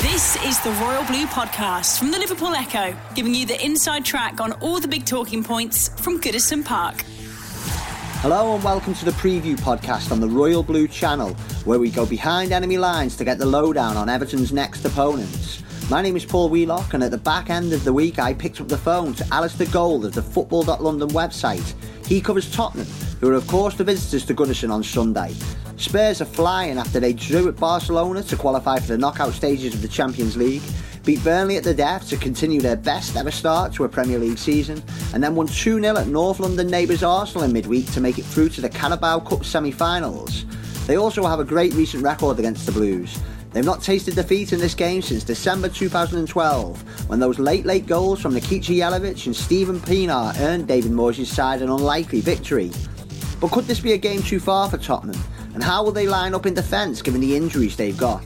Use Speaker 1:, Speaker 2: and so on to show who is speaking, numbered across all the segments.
Speaker 1: This is the Royal Blue Podcast from the Liverpool Echo, giving you the inside track on all the big talking points from Goodison Park.
Speaker 2: Hello and welcome to the preview podcast on the Royal Blue channel, where we go behind enemy lines to get the lowdown on Everton's next opponents. My name is Paul Wheelock, and at the back end of the week, I picked up the phone to Alasdair Gold of the Football.London website. He covers Tottenham, who are, of course, the visitors to Goodison on Sunday. Spurs are flying after they drew at Barcelona to qualify for the knockout stages of the Champions League, beat Burnley at the death to continue their best ever start to a Premier League season, and then won 2 0 at North London neighbours Arsenal in midweek to make it through to the Carabao Cup semi finals. They also have a great recent record against the Blues. They've not tasted defeat in this game since December 2012, when those late, late goals from Nikica Jelavic and Steven Pienaar earned David Moyes' side an unlikely victory. But could this be a game too far for Tottenham? And how will they line up in defence given the injuries they've got?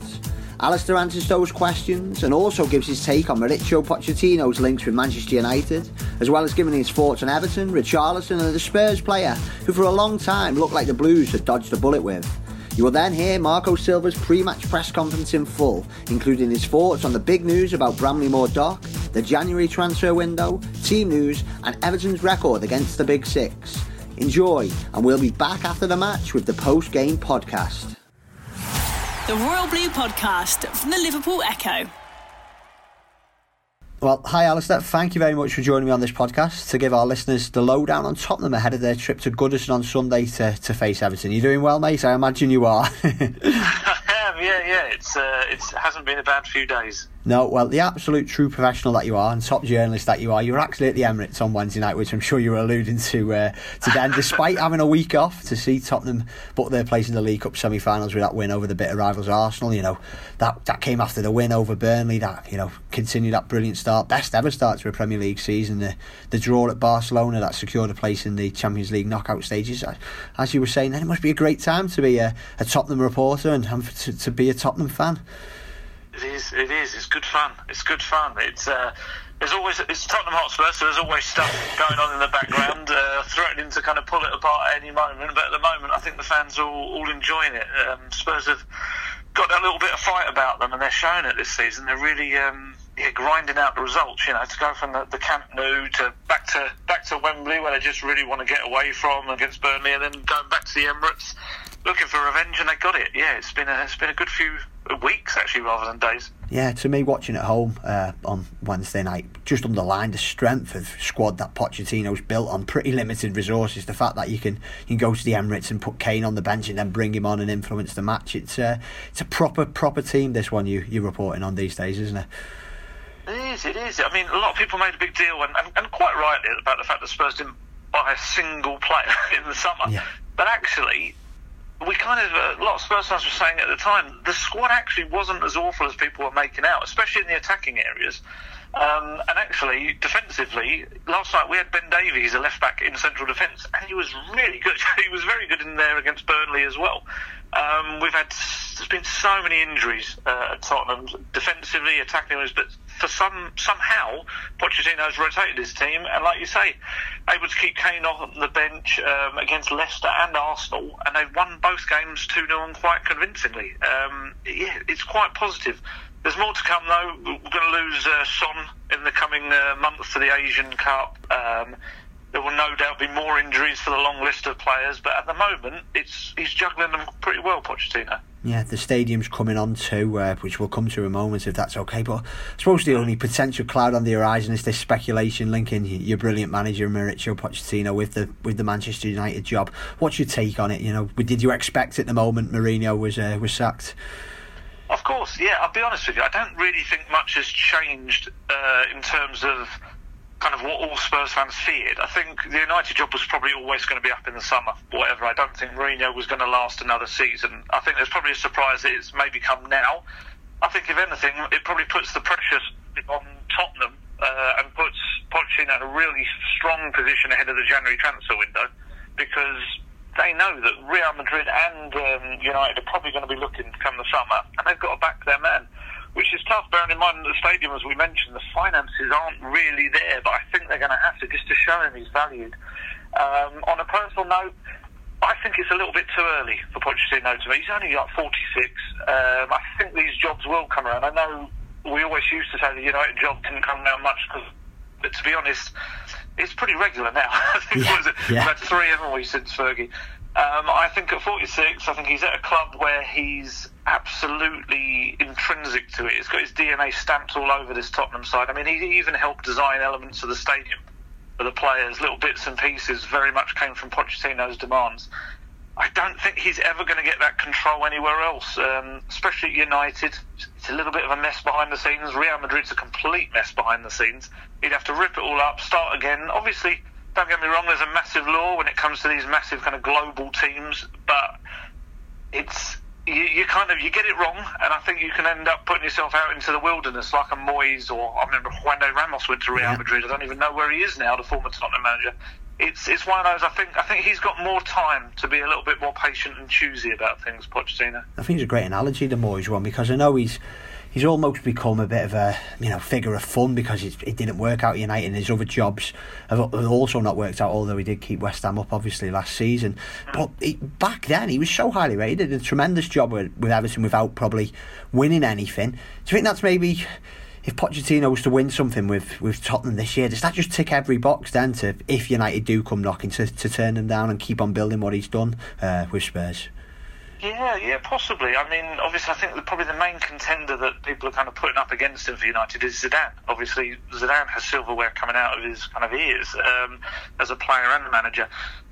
Speaker 2: Alasdair answers those questions and also gives his take on Mauricio Pochettino's links with Manchester United, as well as giving his thoughts on Everton, Richarlison and the Spurs player who for a long time looked like the Blues had dodged a bullet with. You will then hear Marco Silva's pre-match press conference in full, including his thoughts on the big news about Bramley-Moore Dock, the January transfer window, team news and Everton's record against the Big Six. Enjoy, and we'll be back after the match with the post game podcast.
Speaker 1: The Royal Blue Podcast from the Liverpool Echo.
Speaker 2: Well, hi Alasdair. Thank you very much for joining me on this podcast to give our listeners the lowdown on Tottenham ahead of their trip to Goodison on Sunday to, to face Everton. You're doing well, mate? I imagine you are.
Speaker 3: I am, yeah, yeah. It's uh, it hasn't been a bad few days.
Speaker 2: No, well, the absolute true professional that you are and top journalist that you are, you were actually at the Emirates on Wednesday night, which I'm sure you were alluding to uh, to then, despite having a week off to see Tottenham put their place in the League Cup semi-finals with that win over the bitter rivals Arsenal. You know, that that came after the win over Burnley. That you know continued that brilliant start, best ever start to a Premier League season. The the draw at Barcelona that secured a place in the Champions League knockout stages. As you were saying, then it must be a great time to be a, a Tottenham reporter and to, to be a Tottenham fan.
Speaker 3: It is. It is. It's good fun. It's good fun. It's. Uh, there's always it's Tottenham Hotspur, so there's always stuff going on in the background, uh, threatening to kind of pull it apart at any moment. But at the moment, I think the fans are all, all enjoying it. Um, Spurs have got a little bit of fight about them, and they're showing it this season. They're really um, yeah, grinding out the results. You know, to go from the, the Camp Nou to back to back to Wembley, where they just really want to get away from against Burnley, and then going back to the Emirates, looking for revenge, and they got it. Yeah, it's been a it's been a good few weeks actually rather than days.
Speaker 2: Yeah, to me, watching at home uh, on Wednesday night just underlined the strength of squad that Pochettino's built on pretty limited resources. The fact that you can you can go to the Emirates and put Kane on the bench and then bring him on and influence the match. It's uh, it's a proper proper team. This one you you're reporting on these days, isn't it?
Speaker 3: It is. It is. I mean, a lot of people made a big deal and, and, and quite rightly about the fact that Spurs didn't buy a single player in the summer.
Speaker 2: Yeah.
Speaker 3: But actually, we kind of uh, a lot of Spurs fans were saying at the time the squad actually wasn't as awful as people were making out, especially in the attacking areas. Um, and actually, defensively, last night we had Ben Davies, a left back in central defence, and he was really good. he was very good in there against Burnley as well. Um, we've had there's been so many injuries uh, at Tottenham, defensively, attacking but for some somehow Pochettino's rotated his team, and like you say, able to keep Kane off the bench um, against Leicester and Arsenal, and they've won both games two 0 and quite convincingly. Um, yeah, it's quite positive. There's more to come though. We're going to lose uh, Son in the coming uh, months for the Asian Cup. Um, there will no doubt be more injuries for the long list of players, but at the moment, it's he's juggling them pretty well, Pochettino.
Speaker 2: Yeah, the stadium's coming on too, uh, which we'll come to in a moment if that's okay. But I suppose the only potential cloud on the horizon is this speculation linking your brilliant manager Mauricio Pochettino with the with the Manchester United job. What's your take on it? You know, did you expect at the moment Mourinho was uh, was sacked?
Speaker 3: Of course, yeah. I'll be honest with you. I don't really think much has changed uh, in terms of kind of what all Spurs fans feared. I think the United job was probably always going to be up in the summer, whatever. I don't think Mourinho was going to last another season. I think there's probably a surprise that it's maybe come now. I think if anything, it probably puts the pressure on Tottenham uh, and puts Pochettino in a really strong position ahead of the January transfer window because they know that Real Madrid and um, United are probably going to be looking come the summer, and they've got to back their man, which is tough. Bearing in mind the stadium, as we mentioned, the finances aren't really there, but I think they're going to have to just to show him he's valued. Um, on a personal note, I think it's a little bit too early for Pochettino to me. He's only like 46. Um, I think these jobs will come around. I know we always used to say the United job didn't come around much because, but to be honest, it's pretty regular now. I think yeah, yeah. we've had three, haven't we, since Fergie? Um, I think at 46, I think he's at a club where he's absolutely intrinsic to it. He's got his DNA stamped all over this Tottenham side. I mean, he even helped design elements of the stadium for the players. Little bits and pieces very much came from Pochettino's demands. I don't think he's ever going to get that control anywhere else, um, especially at United. It's a little bit of a mess behind the scenes. Real Madrid's a complete mess behind the scenes. He'd have to rip it all up, start again. Obviously, don't get me wrong, there's a massive law when it comes to these massive kind of global teams, but it's you, you, kind of you get it wrong, and I think you can end up putting yourself out into the wilderness like a Moyes or I remember Juande Ramos went to Real yeah. Madrid. I don't even know where he is now, the former Tottenham manager it's it's one of those. I think I think he's got more time to be a little bit more patient and choosy about things. Pochettino.
Speaker 2: I think it's a great analogy the Moyes one because I know he's he's almost become a bit of a you know figure of fun because it, it didn't work out at United and his other jobs have also not worked out. Although he did keep West Ham up obviously last season, but he, back then he was so highly rated, did a tremendous job with, with Everton without probably winning anything. Do you think that's maybe? if Pochettino was to win something with, with Tottenham this year, does that just tick every box then to if United do come knocking to, to turn them down and keep on building what he's done uh, with Spurs?
Speaker 3: Yeah, yeah, possibly. I mean, obviously, I think that probably the main contender that people are kind of putting up against him for United is Zidane. Obviously, Zidane has silverware coming out of his kind of ears um, as a player and a manager.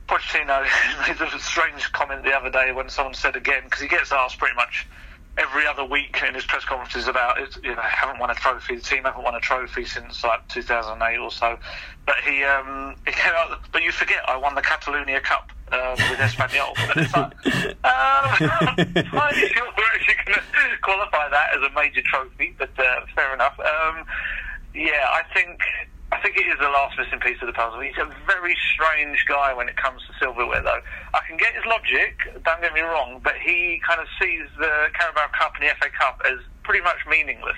Speaker 3: Pochettino made a strange comment the other day when someone said again because he gets asked pretty much every other week in his press conferences about it. You know, haven't won a trophy. The team haven't won a trophy since like 2008 or so. But he, um, he came out. But you forget, I won the Catalonia Cup um, with Espanyol. and it's like, um, we're actually going to qualify that as a major trophy. But uh, fair enough. Um, yeah, I think I think it is the last missing piece of the puzzle. He's a very strange guy when it comes to silverware, though. I can get his logic, don't get me wrong, but he kind of sees the Carabao Cup and the FA Cup as pretty much meaningless.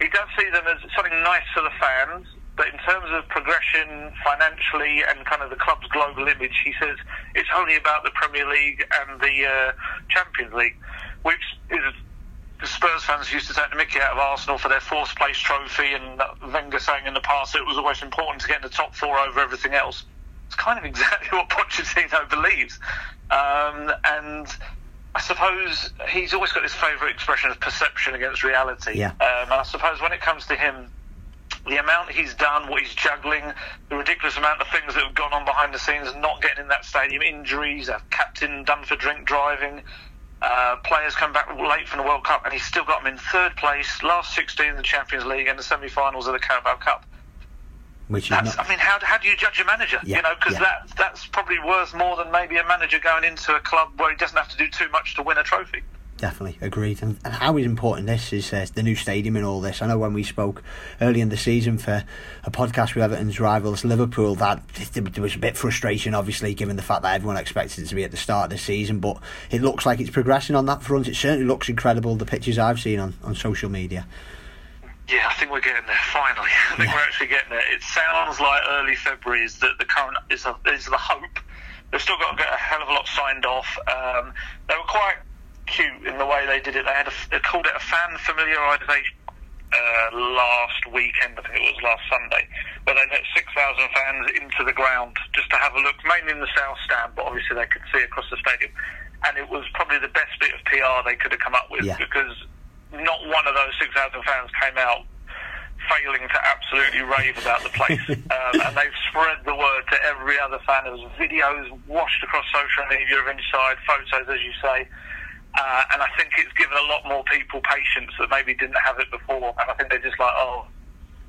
Speaker 3: He does see them as something nice for the fans, but in terms of progression financially and kind of the club's global image, he says it's only about the Premier League and the uh, Champions League, which is the Spurs fans used to take the mickey out of Arsenal for their fourth place trophy, and Wenger saying in the past it was always important to get in the top four over everything else. It's kind of exactly what Pochettino believes. Um, and I suppose he's always got his favourite expression of perception against reality.
Speaker 2: Yeah.
Speaker 3: Um, and I suppose when it comes to him, the amount he's done, what he's juggling, the ridiculous amount of things that have gone on behind the scenes, not getting in that stadium, injuries, a captain done for drink driving, uh, players come back late from the World Cup, and he's still got them in third place, last 16 in the Champions League, and the semi-finals of the Carabao Cup.
Speaker 2: Which is not...
Speaker 3: I mean, how, how do you judge a manager? Yeah, you know, because yeah. that that's probably worth more than maybe a manager going into a club where he doesn't have to do too much to win a trophy
Speaker 2: definitely agreed. And, and how important this is uh, the new stadium and all this. I know when we spoke early in the season for a podcast with Everton's rivals Liverpool, that there was a bit frustration, obviously, given the fact that everyone expected it to be at the start of the season. But it looks like it's progressing on that front. It certainly looks incredible. The pictures I've seen on, on social media.
Speaker 3: Yeah, I think we're getting there finally. I think yeah. we're actually getting there. It sounds like early February is the, the current is, a, is the hope. They've still got to get a hell of a lot signed off. Um, they were quite cute in the way they did it. They had a, they called it a fan familiarisation uh, last weekend. I think it was last Sunday, where they let six thousand fans into the ground just to have a look, mainly in the south stand, but obviously they could see across the stadium. And it was probably the best bit of PR they could have come up with yeah. because not one of those six thousand fans came out failing to absolutely rave about the place. um, and they've spread the word to every other fan. There was videos washed across social media of inside, photos, as you say. Uh, and I think it's given a lot more people patience that maybe didn't have it before. And I think they're just like, oh,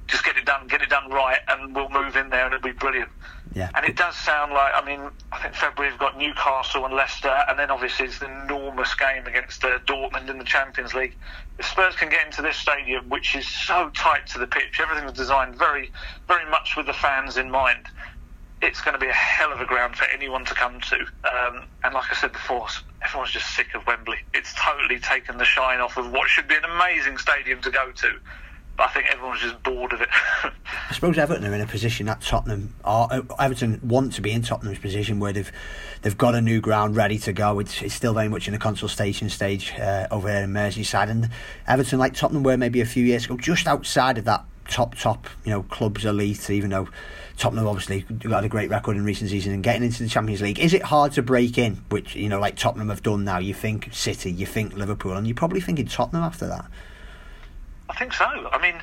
Speaker 3: just get it done, get it done right, and we'll move in there and it'll be brilliant.
Speaker 2: Yeah.
Speaker 3: And it does sound like, I mean, I think February we've got Newcastle and Leicester, and then obviously it's an enormous game against uh, Dortmund in the Champions League. If Spurs can get into this stadium, which is so tight to the pitch, everything's designed very, very much with the fans in mind. It's going to be a hell of a ground for anyone to come to. Um, and like I said before, everyone's just sick of Wembley. It's totally taken the shine off of what should be an amazing stadium to go to. But I think everyone's just bored of it.
Speaker 2: I suppose Everton are in a position that Tottenham are. Uh, Everton want to be in Tottenham's position where they've they've got a new ground ready to go. It's, it's still very much in the consultation stage uh, over here in Merseyside, and Everton, like Tottenham, were maybe a few years ago, just outside of that top top you know clubs elite. Even though Tottenham obviously got a great record in recent season and getting into the Champions League, is it hard to break in? Which you know, like Tottenham have done now. You think City, you think Liverpool, and you're probably thinking Tottenham after that.
Speaker 3: I think so. I mean,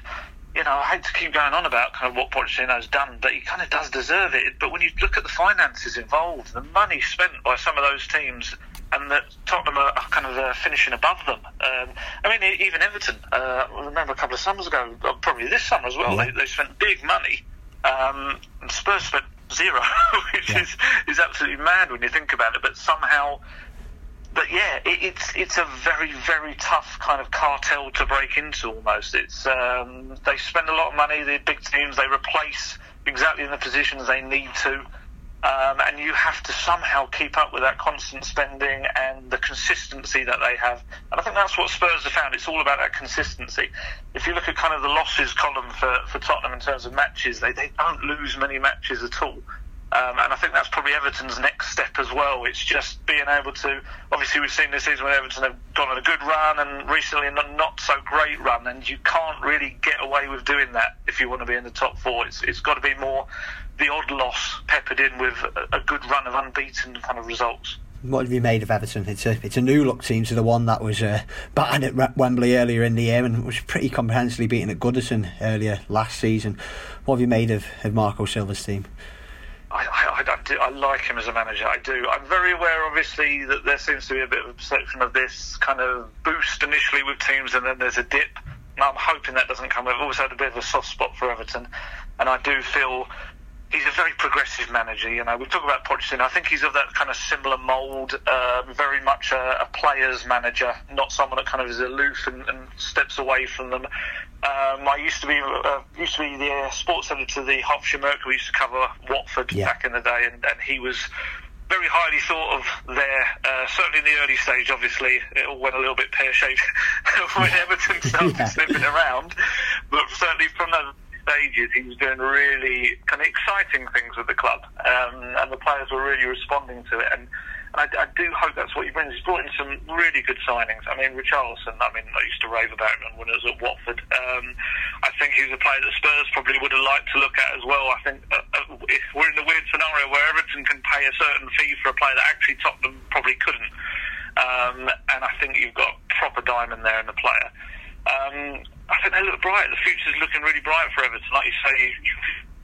Speaker 3: you know, I hate to keep going on about kind of what Pochettino's done, but he kind of does deserve it. But when you look at the finances involved, the money spent by some of those teams, and that Tottenham are kind of uh, finishing above them. Um, I mean, even Everton. Uh, I remember a couple of summers ago, probably this summer as well. Yeah. They, they spent big money, um, and Spurs spent zero, which yeah. is is absolutely mad when you think about it. But somehow but yeah, it, it's it's a very very tough kind of cartel to break into. Almost, it's um, they spend a lot of money. The big teams they replace exactly in the positions they need to, um, and you have to somehow keep up with that constant spending and the consistency that they have. And I think that's what Spurs have found. It's all about that consistency. If you look at kind of the losses column for, for Tottenham in terms of matches, they, they don't lose many matches at all. Um, and I think that's probably Everton's next step as well. It's just being able to. Obviously, we've seen this season when Everton have gone on a good run and recently a not so great run, and you can't really get away with doing that if you want to be in the top four. It's, it's got to be more the odd loss peppered in with a, good run of unbeaten kind of results.
Speaker 2: What have you made of Everton? It's a it's a new look team to the one that was uh, at Wembley earlier in the year and was pretty comprehensively beaten at Goodison earlier last season. What have you made of, of Marco Silva's team?
Speaker 3: I, I, I, do, I like him as a manager. I do. I'm very aware, obviously, that there seems to be a bit of a perception of this kind of boost initially with teams, and then there's a dip. And I'm hoping that doesn't come. I've always had a bit of a soft spot for Everton, and I do feel he's a very progressive manager. You know, we talk about Pochettino. I think he's of that kind of similar mould, um, very much a, a, player's manager, not someone that kind of is aloof and, and steps away from them. Um, I used to be uh, used to be the uh, sports editor of the Hertfordshire Mercury. We used to cover Watford yeah. back in the day, and, and he was very highly thought of there. Uh, certainly in the early stage, obviously, it all went a little bit pear shaped when Everton started yeah. slipping around. But certainly from those stages, he was doing really kind of exciting things with the club, um, and the players were really responding to it. And I, I, do hope that's what he brings. He's brought in some really good signings. I mean, Richarlison, I mean, I used to rave about him when he was at Watford. Um, I think he's a player that Spurs probably would have liked to look at as well. I think uh, uh, if we're in the weird scenario where Everton can pay a certain fee for a player that actually Tottenham probably couldn't. Um, and I think you've got proper diamond there in the player. Um, I think they look bright. The future's looking really bright for Everton. Like you say, you,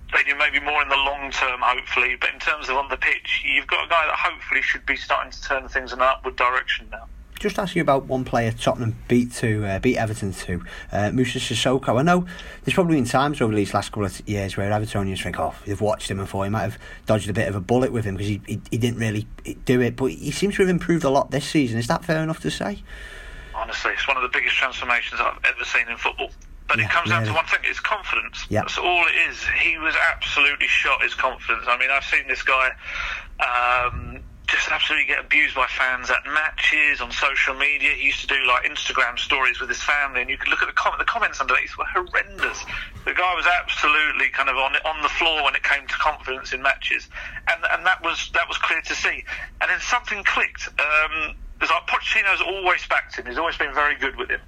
Speaker 3: stadium maybe more in the long term, hopefully. But in terms of on the pitch, you've got a guy that hopefully should be starting to turn things in an upward direction now.
Speaker 2: Just ask you about one player Tottenham beat to uh, beat Everton to uh, Moussa Sissoko. I know there's probably been times over these last couple of years where Evertonians think, "Oh, they've watched him before. He might have dodged a bit of a bullet with him because he, he, he didn't really do it." But he seems to have improved a lot this season. Is that fair enough to say?
Speaker 3: Honestly, it's one of the biggest transformations I've ever seen in football. But yeah, it comes down to one thing: it's confidence.
Speaker 2: Yep.
Speaker 3: That's all it is. He was absolutely shot his confidence. I mean, I've seen this guy um, just absolutely get abused by fans at matches on social media. He used to do like Instagram stories with his family, and you could look at the, com- the comments underneath were horrendous. The guy was absolutely kind of on on the floor when it came to confidence in matches, and and that was that was clear to see. And then something clicked. Um, there's like Pochettino's always backed him. He's always been very good with him.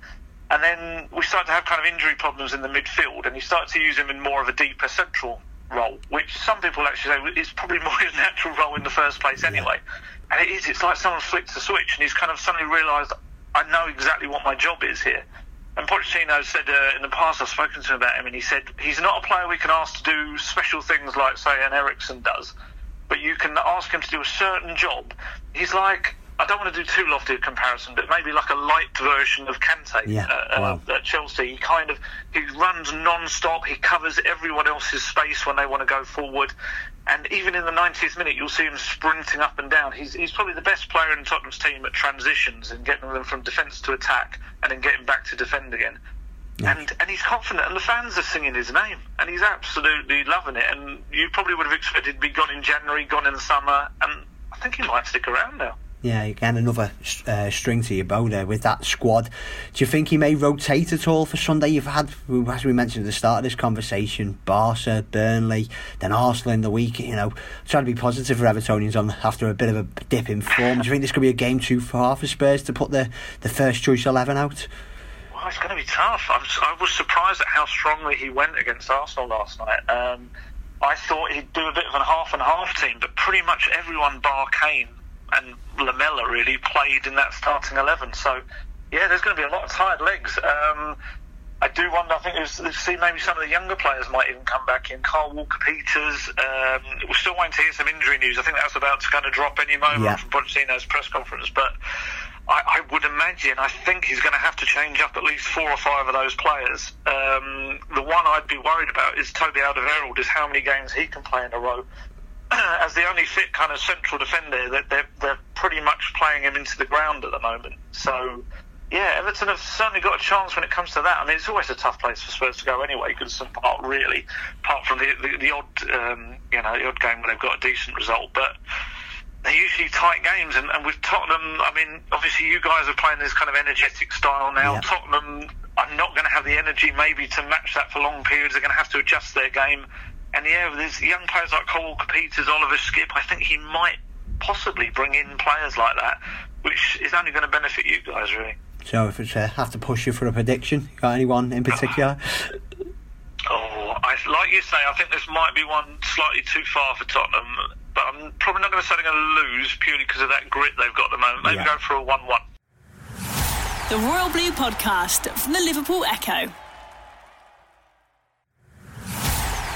Speaker 3: And then we started to have kind of injury problems in the midfield, and he started to use him in more of a deeper central role, which some people actually say is probably more his natural role in the first place anyway. And it is, it's like someone flicks a switch, and he's kind of suddenly realised, I know exactly what my job is here. And Pochettino said uh, in the past, I've spoken to him about him, and he said he's not a player we can ask to do special things like, say, an Eriksen does, but you can ask him to do a certain job. He's like I don't want to do too lofty a comparison, but maybe like a light version of Kante
Speaker 2: Yeah,
Speaker 3: uh,
Speaker 2: wow.
Speaker 3: uh, at Chelsea. He kind of he runs non-stop. He covers everyone else's space when they want to go forward, and even in the 90th minute, you'll see him sprinting up and down. He's he's probably the best player in Tottenham's team at transitions and getting them from defence to attack, and then getting back to defend again. And and he's confident, and the fans are singing his name, and he's absolutely loving it. And you probably would have expected to be gone in January, gone in the summer, and I think he might stick around now.
Speaker 2: Yeah, again, another uh, string to your bow there with that squad. Do you think he may rotate at all for Sunday? You've had, as we mentioned at the start of this conversation, Barca, Burnley, then Arsenal in the week. You know, trying to be positive for Evertonians on after a bit of a dip in form. Do you think this could be a game too far for Spurs to put the, the first choice 11 out?
Speaker 3: Well, it's going to be tough. I was, I was surprised at how strongly he went against Arsenal last night. Um, I thought he'd do a bit of a half and half team, but pretty much everyone bar Kane and Lamela really played in that starting 11. So, yeah, there's going to be a lot of tired legs. Um, I do wonder, I think there's, there's see maybe some of the younger players might even come back in. Kyle Walker Peters, um, we're still waiting to hear some injury news. I think that's about to kind of drop any moment
Speaker 2: Yeah.
Speaker 3: from Pochettino's press conference. But I, I would imagine, I think he's going to have to change up at least four or five of those players. Um, the one I'd be worried about is Toby Alderweireld, is how many games he can play in a row. As the only fit kind of central defender, that they're, they're pretty much playing him into the ground at the moment. So, yeah, Everton have certainly got a chance when it comes to that. I mean, it's always a tough place for Spurs to go anyway, Goodison Park, really, apart from the, the, the odd, um, you know, the odd game where they've got a decent result. But they're usually tight games, and, and with Tottenham, I mean, obviously you guys are playing this kind of energetic style now.
Speaker 2: Yeah.
Speaker 3: Tottenham are not going to have the energy maybe to match that for long periods. They're going to have to adjust their game. And yeah, with these young players like Kyle Walker Peters, Oliver Skipp, I think he might possibly bring in players like that, which is only going to benefit you guys, really.
Speaker 2: So, if it's uh, have to push you for a prediction, you got anyone in particular?
Speaker 3: Oh, I, like you say, I think this might be one slightly too far for Tottenham, but I'm probably not going to say they're going to lose purely because of that grit they've got at the moment. Maybe
Speaker 2: Yeah.
Speaker 3: go for a 1 1.
Speaker 1: The Royal Blue Podcast from the Liverpool Echo.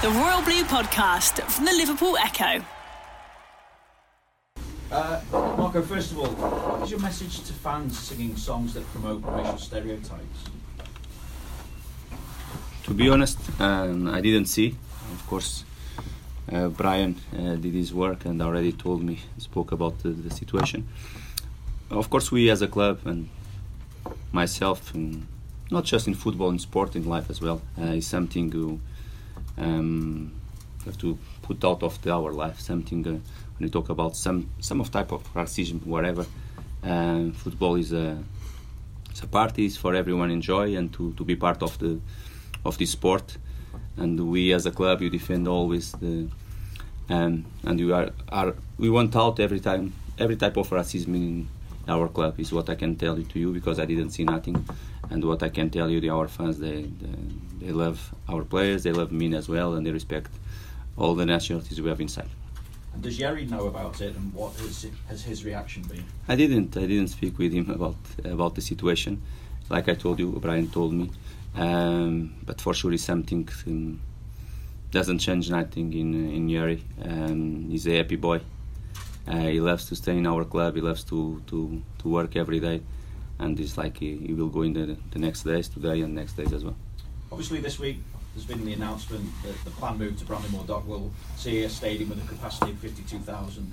Speaker 1: The Royal Blue Podcast from the Liverpool Echo.
Speaker 4: Uh, Marco, first of all, what is your message to fans singing songs that promote racial stereotypes?
Speaker 5: To be honest, um, I didn't see. Of course, uh, Brian uh, did his work and already told me, spoke about the, the situation. Of course, we as a club and myself, and not just in football, in sport, in life as well, uh, is something you um, have to put out of the, our life. Something uh, when you talk about some some of type of racism, whatever. Um, football is a it's a party it's for everyone enjoy and to, to be part of the of this sport and we as a club you defend always the um, and we are, are we want out every time every type of racism in our club is what I can tell you to you because I didn't see nothing and what I can tell you the our fans they, they they love our players they love me as well and they respect all the nationalities we have inside
Speaker 4: And does Yerry know about it, and what has, has his reaction been?
Speaker 5: I didn't. I didn't speak with him about about the situation. Like I told you, Brian told me. Um, but for sure, it's something um, doesn't change nothing in in Yerry. Um, he's a happy boy. Uh, he loves to stay in our club. He loves to to, to work every day, and it's like he, he will go in the, the next days, today and next days as well.
Speaker 4: Obviously, this week there's been the announcement that the planned move to Bramley-Moore Dock will see a stadium with a capacity of 52,000.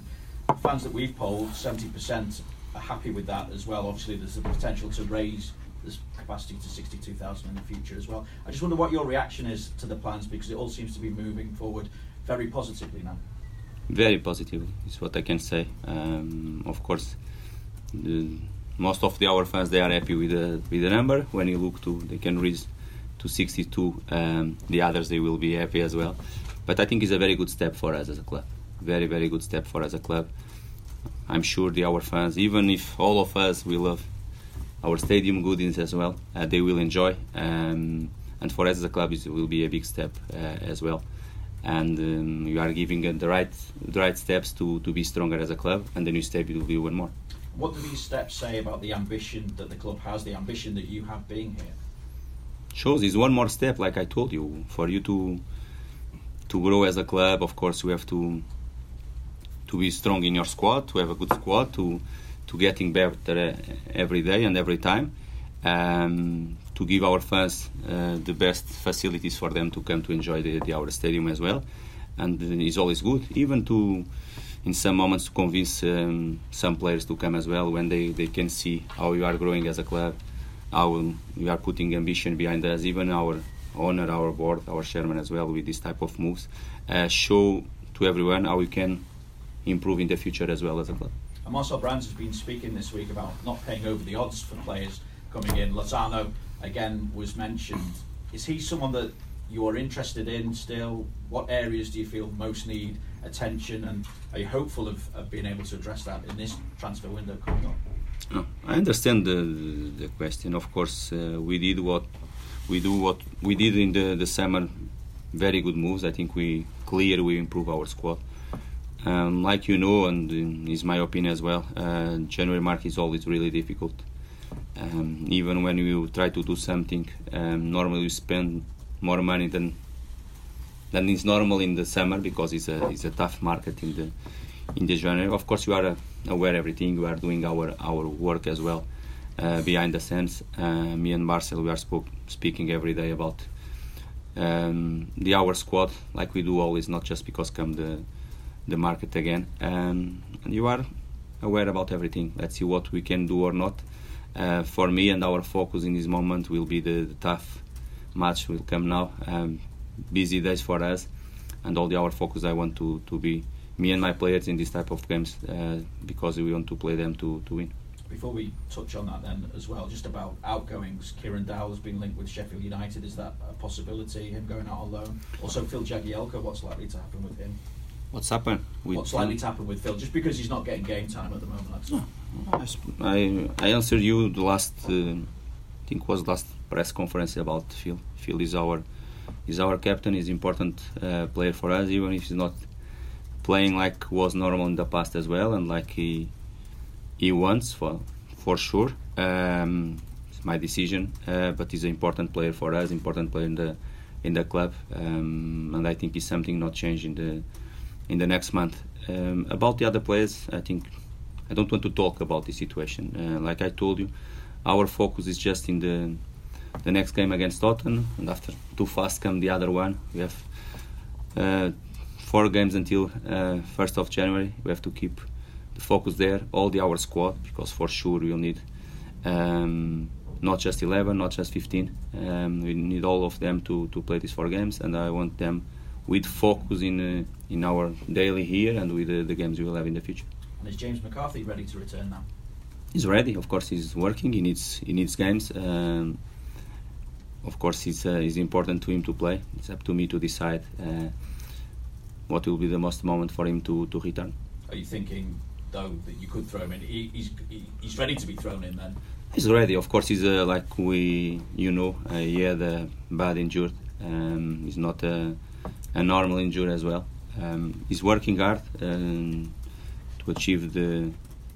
Speaker 4: Fans that we've polled, 70% are happy with that as well. Obviously, there's the potential to raise this capacity to 62,000 in the future as well. I just wonder what your reaction is to the plans because it all seems to be moving forward very positively now.
Speaker 5: Very positive is what I can say. Um, of course, the, most of the our fans they are happy with the with the number. When you look to, they can reach to 62. Um, the others they will be happy as well. But I think it's a very good step for us as a club. Very very good step for us as a club. I'm sure the our fans, even if all of us we love our stadium goodies as well, uh, they will enjoy. Um, and for us as a club, it will be a big step uh, as well and um, we are giving it the right the right steps to, to be stronger as a club and the new step will be one more
Speaker 4: What do these steps say about the ambition that the club has, the ambition that you have being here?
Speaker 5: shows is one more step like I told you for you to to grow as a club of course you have to to be strong in your squad to have a good squad to to getting better every day and every time. Um, to give our fans uh, the best facilities for them to come to enjoy the, the our stadium as well, and it's always good even to in some moments to convince um, some players to come as well when they, they can see how we are growing as a club, how we are putting ambition behind us, even our owner, our board, our chairman as well with this type of moves, uh, show to everyone how we can improve in the future as well as a club.
Speaker 4: And Marcel Brands has been speaking this week about not paying over the odds for players coming in. Lozano again was mentioned. Is he someone that you are interested in still? What areas do you feel most need attention, and are you hopeful of, of being able to address that in this transfer window coming up?
Speaker 5: I understand the, the question. Of course, uh, we did what we do what we did in the, the summer. Very good moves. I think we clear we improve our squad. Um, like you know, and is my opinion as well. Uh, January market is always really difficult. Um, even when you try to do something, um, normally you spend more money than than is normal in the summer because it's a it's a tough market in the in the January. Of course, you are aware everything. We are doing our our work as well uh, behind the scenes. Uh, me and Marcel, we are spoke, speaking every day about um, the our squad, like we do always, not just because come the the market again. Um, and you are aware about everything. Let's see what we can do or not. Uh, for me and our focus in this moment will be the, the tough match will come now. Um, busy days for us, and all the our focus I want to, to be me and my players in this type of games uh, because we want to play them to, to win.
Speaker 4: Before we touch on that then as well, just about outgoings, Kieran Dowell has been linked with Sheffield United. Is that a possibility, him going out on loan? Also Phil Jagielka, what's likely to happen with him?
Speaker 5: What's happened?
Speaker 4: What's likely to happen with Phil? Just because he's not getting game time at the moment.
Speaker 5: No. I, I answered you the last, uh, I think was last press conference about Phil. Phil is our is our captain. He's important uh, player for us, even if he's not playing like was normal in the past as well, and like he he wants for for sure. Um, it's my decision, uh, but he's an important player for us, important player in the in the club, um, and I think it's something not changing the in the next month. Um, about the other players, I think I don't want to talk about the situation. Uh, like I told you, our focus is just in the the next game against Tottenham, and after too fast come the other one. We have uh, four games until uh, first of January. We have to keep the focus there, all the our squad, because for sure we'll need um, not just 11, not just 15. Um, we need all of them to, to play these four games, and I want them with focus in uh, in our daily here and with uh, the games we will have in the future.
Speaker 4: And is James McCarthy ready to return now?
Speaker 5: He's ready. Of course, he's working. He needs he needs games. Um, of course, it's uh, it's important to him to play. It's up to me to decide uh, what will be the most moment for him to, to return.
Speaker 4: Are you thinking though that you could throw him in? He, he's he's ready to be thrown in then.
Speaker 5: He's ready. Of course, he's uh, like we you know uh, he had a bad injury. Um, he's not a, a normal injury as well. Um, he's working hard um, to achieve the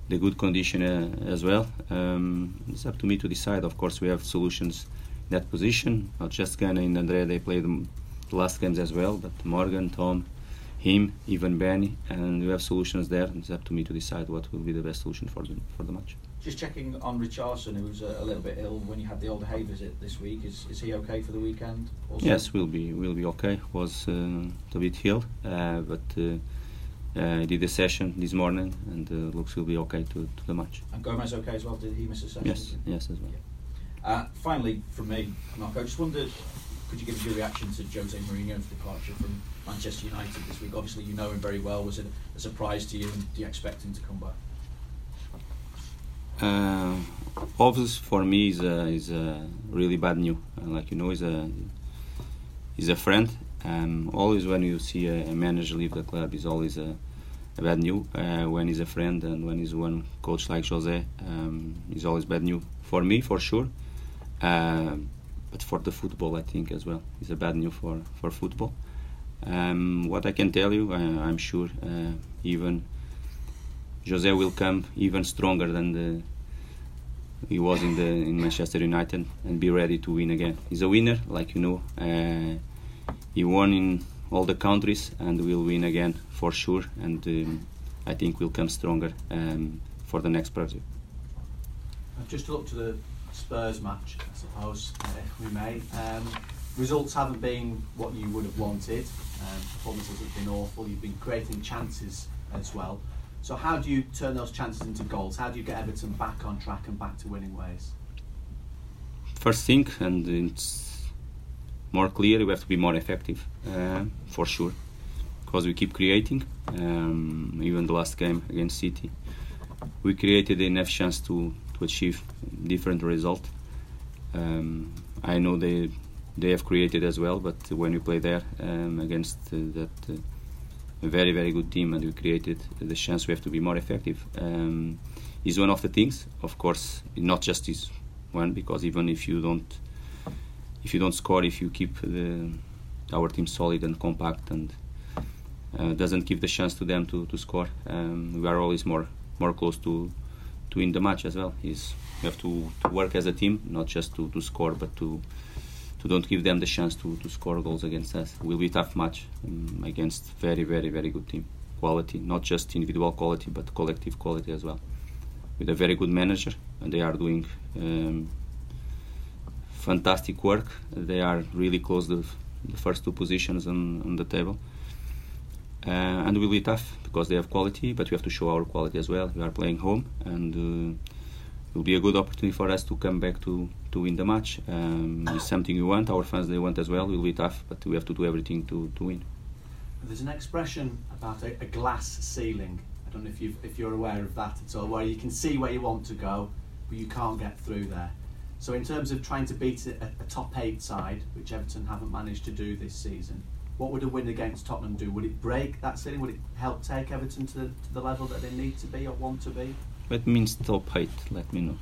Speaker 5: the good condition uh, as well. Um, it's up to me to decide. Of course, we have solutions in that position. Not just Gana and Andrea, they played the last games as well, but Morgan, Tom, him, even Benny, and we have solutions there. It's up to me to decide what will be the best solution for the for the match.
Speaker 4: Just checking on Richarlison, who's a, a little bit ill when you had the Alder Hey visit this week. Is, is he okay for the weekend? Also?
Speaker 5: Yes, we'll be will be okay. Was uh, a bit ill, uh, but. Uh, uh, did a session this morning and uh, looks will be okay to, to the match.
Speaker 4: And Gomes okay as well? Did he miss a session?
Speaker 5: Yes, yes as well.
Speaker 4: Yeah. Uh, finally, from me, Marco, I just wondered, could you give us your reaction to Jose Mourinho's departure from Manchester United this week? Obviously, you know him very well. Was it a surprise to you, and do you expect him to come back?
Speaker 5: Uh, obviously, for me, is a, is a really bad news. Uh, like you know, he's a he's a friend um, always when you see a, a, manager leave the club is always a, a bad news. Uh, when he's a friend and when he's one coach like Jose, um, is always bad news for me for sure. Uh, but for the football, I think as well, it's a bad news for for football. Um, what I can tell you, I, am sure, uh, even Jose will come even stronger than the he was in the in Manchester United and be ready to win again. He's a winner, like you know. Uh, he won in all the countries and will win again for sure. And um, I think we'll come stronger um, for the next project.
Speaker 6: Just to look to the Spurs match, I suppose, uh, if we may. Um, results haven't been what you would have wanted. Um, performances have been awful. You've been creating chances as well. So how do you turn those chances into goals? How do you get Everton back on track and back to winning ways?
Speaker 5: First thing, and it's more clear, we have to be more effective, uh, for sure, because we keep creating. Um, even the last game against City, we created enough chance to, to achieve different result. Um, I know they they have created as well, but when we play there um, against uh, that uh, very very good team and we created the chance, we have to be more effective. Um, is one of the things, of course, not just this one, because even if you don't if you don't score, if you keep the, our team solid and compact and uh, doesn't give the chance to them to, to score, um, we are always more more close to to win the match as well. Is we have to, to work as a team, not just to, to score, but to to don't give them the chance to, to score goals against us. It will be a tough match um, against very very very good team. Quality, not just individual quality, but collective quality as well. With a very good manager, and they are doing um, fantastic work. They are really close to the first two positions on, on the table. Uh, and it will be tough because they have quality, but we have to show our quality as well. We are playing home, and uh, it will be a good opportunity for us to come back to, to win the match. Um, it's something we want. Our fans they want as well. It will be tough, but we have to do everything to, to win.
Speaker 6: There's an expression about a, a glass ceiling. I don't know if you if you're aware of that at all, where you can see where you want to go, but you can't get through there. So in terms of trying to beat a, a top eight side, which Everton haven't managed to do this season, what would a win against Tottenham do? Would it break that ceiling? Would it help take Everton to the, to the level that they need to be or want to be?
Speaker 5: That means top eight? Let me know.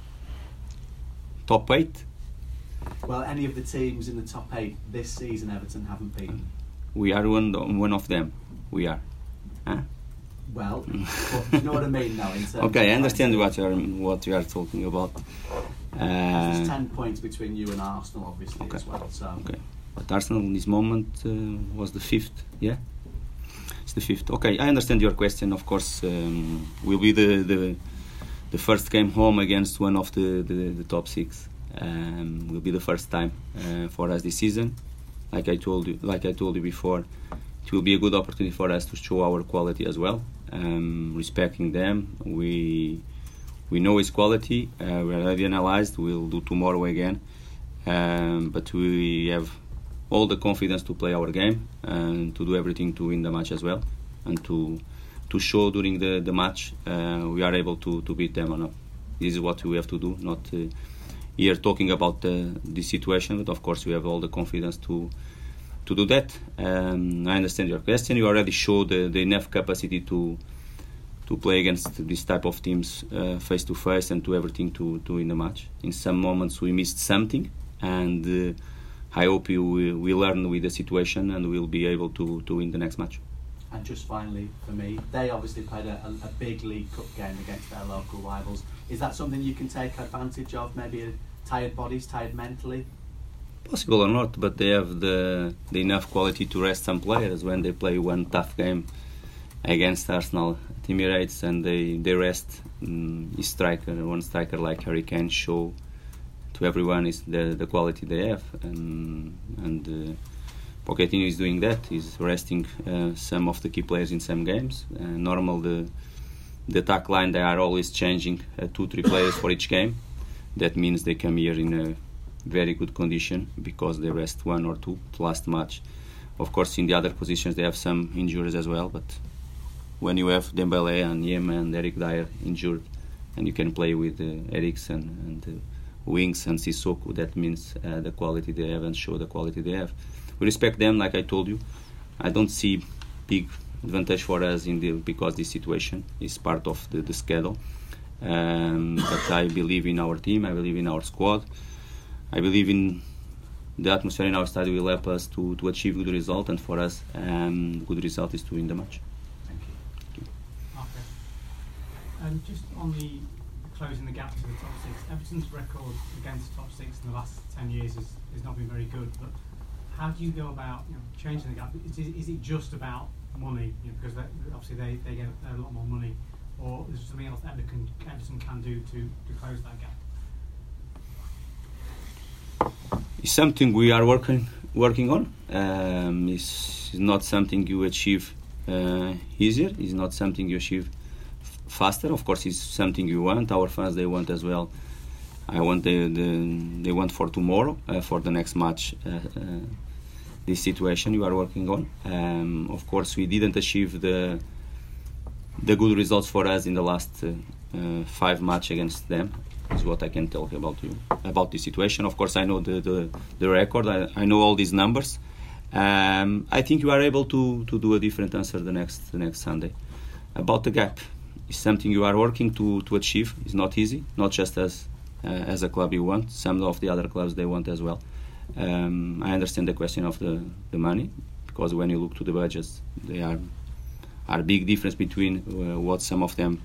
Speaker 5: Top eight?
Speaker 6: Well, any of the teams in the top eight this season, Everton haven't beaten.
Speaker 5: We are one one of them. We are. Huh?
Speaker 6: Well, you know what I mean now. In terms
Speaker 5: Okay, I understand what you are what you are talking about.
Speaker 6: to- There's
Speaker 5: Uh,
Speaker 6: ten points between you and Arsenal, obviously
Speaker 5: Okay.
Speaker 6: as well. So
Speaker 5: Okay. But Arsenal in this moment uh, was the fifth, yeah? It's the fifth. Okay, I understand your question. Of course, um, will be the, the the first game home against one of the, the, the top six. Um, will be the first time uh, for us this season. Like I told you, like I told you before, it will be a good opportunity for us to show our quality as well. Um, respecting them, we we know his quality. Uh, we already analyzed. We'll do tomorrow again, um, but we have all the confidence to play our game and to do everything to win the match as well, and to to show during the the match uh, we are able to to beat them or not. This is what we have to do. Not uh, here talking about the this situation, but of course we have all the confidence to to do that. Um, I understand your question. You already showed the, the enough capacity to to play against this type of teams uh, face to face and to everything to, to win the match. In some moments we missed something, and uh, I hope you will we learn with the situation and we'll be able to, to win the next match.
Speaker 6: And just finally, for me, they obviously played a, a, big League Cup game against their local rivals. Is that something you can take advantage of? Maybe tired bodies, tired mentally?
Speaker 5: Possible or not, but they have the, the enough quality to rest some players when they play one tough game against Arsenal at Emirates and they, they rest um, striker, one striker like Harry Kane show to everyone is the, the quality they have and, and uh, Pochettino is doing that. He's resting uh, some of the key players in some games. Uh, normal the the attack line they are always changing uh, two three players for each game. That means they come here in a very good condition because they rest one or two last match. Of course, in the other positions they have some injuries as well. But when you have Dembele and Yema and Eric Dier injured, and you can play with uh, Eriksen and uh, Winks and Sissoko, that means uh, the quality they have and show the quality they have. We respect them, like I told you. I don't see big advantage for us in the because this situation is part of the, the schedule. Um, but I believe in our team. I believe in our squad. I believe in the atmosphere in our stadium will help us to, to achieve good result. And for us, um, good result is to win the match.
Speaker 6: Thank you.
Speaker 7: Okay. Um, just on the closing the gap to the top six, Everton's record against the top six in the last 10 years has, has not been very good. But how do you go about you know, changing the gap? Is, is it just about money? You know, because obviously they, they get a lot more money or is there something else that Everton, Everton can do to, to close that gap?
Speaker 5: It's something we are working working on. Um, it's, it's not something you achieve uh, easier. It's not something you achieve faster. Of course, it's something you want. Our fans they want as well. I want the, the they want for tomorrow uh, for the next match. Uh, uh, this situation you are working on. Um, of course, we didn't achieve the the good results for us in the last uh, uh, five match against them. Is what I can tell about you about this situation. Of course, I know the the, the record. I, I know all these numbers. Um, I think you are able to, to do a different answer the next the next Sunday. About the gap, it's something you are working to, to achieve. It's not easy, not just as uh, as a club you want. Some of the other clubs they want as well. Um, I understand the question of the, the money because when you look to the budgets, they are are big difference between uh, what some of them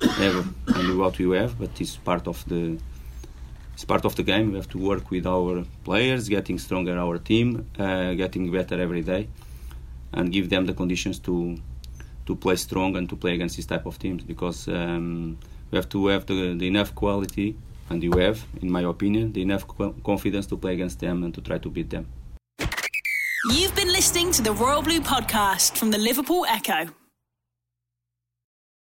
Speaker 5: have and what we have. But it's part of the it's part of the game. We have to work with our players, getting stronger our team, uh, getting better every day, and give them the conditions to to play strong and to play against this type of teams because um, we have to have the, the enough quality and you have, in my opinion, the enough confidence to play against them and to try to beat them.
Speaker 1: You've been listening to the Royal Blue podcast from the Liverpool Echo.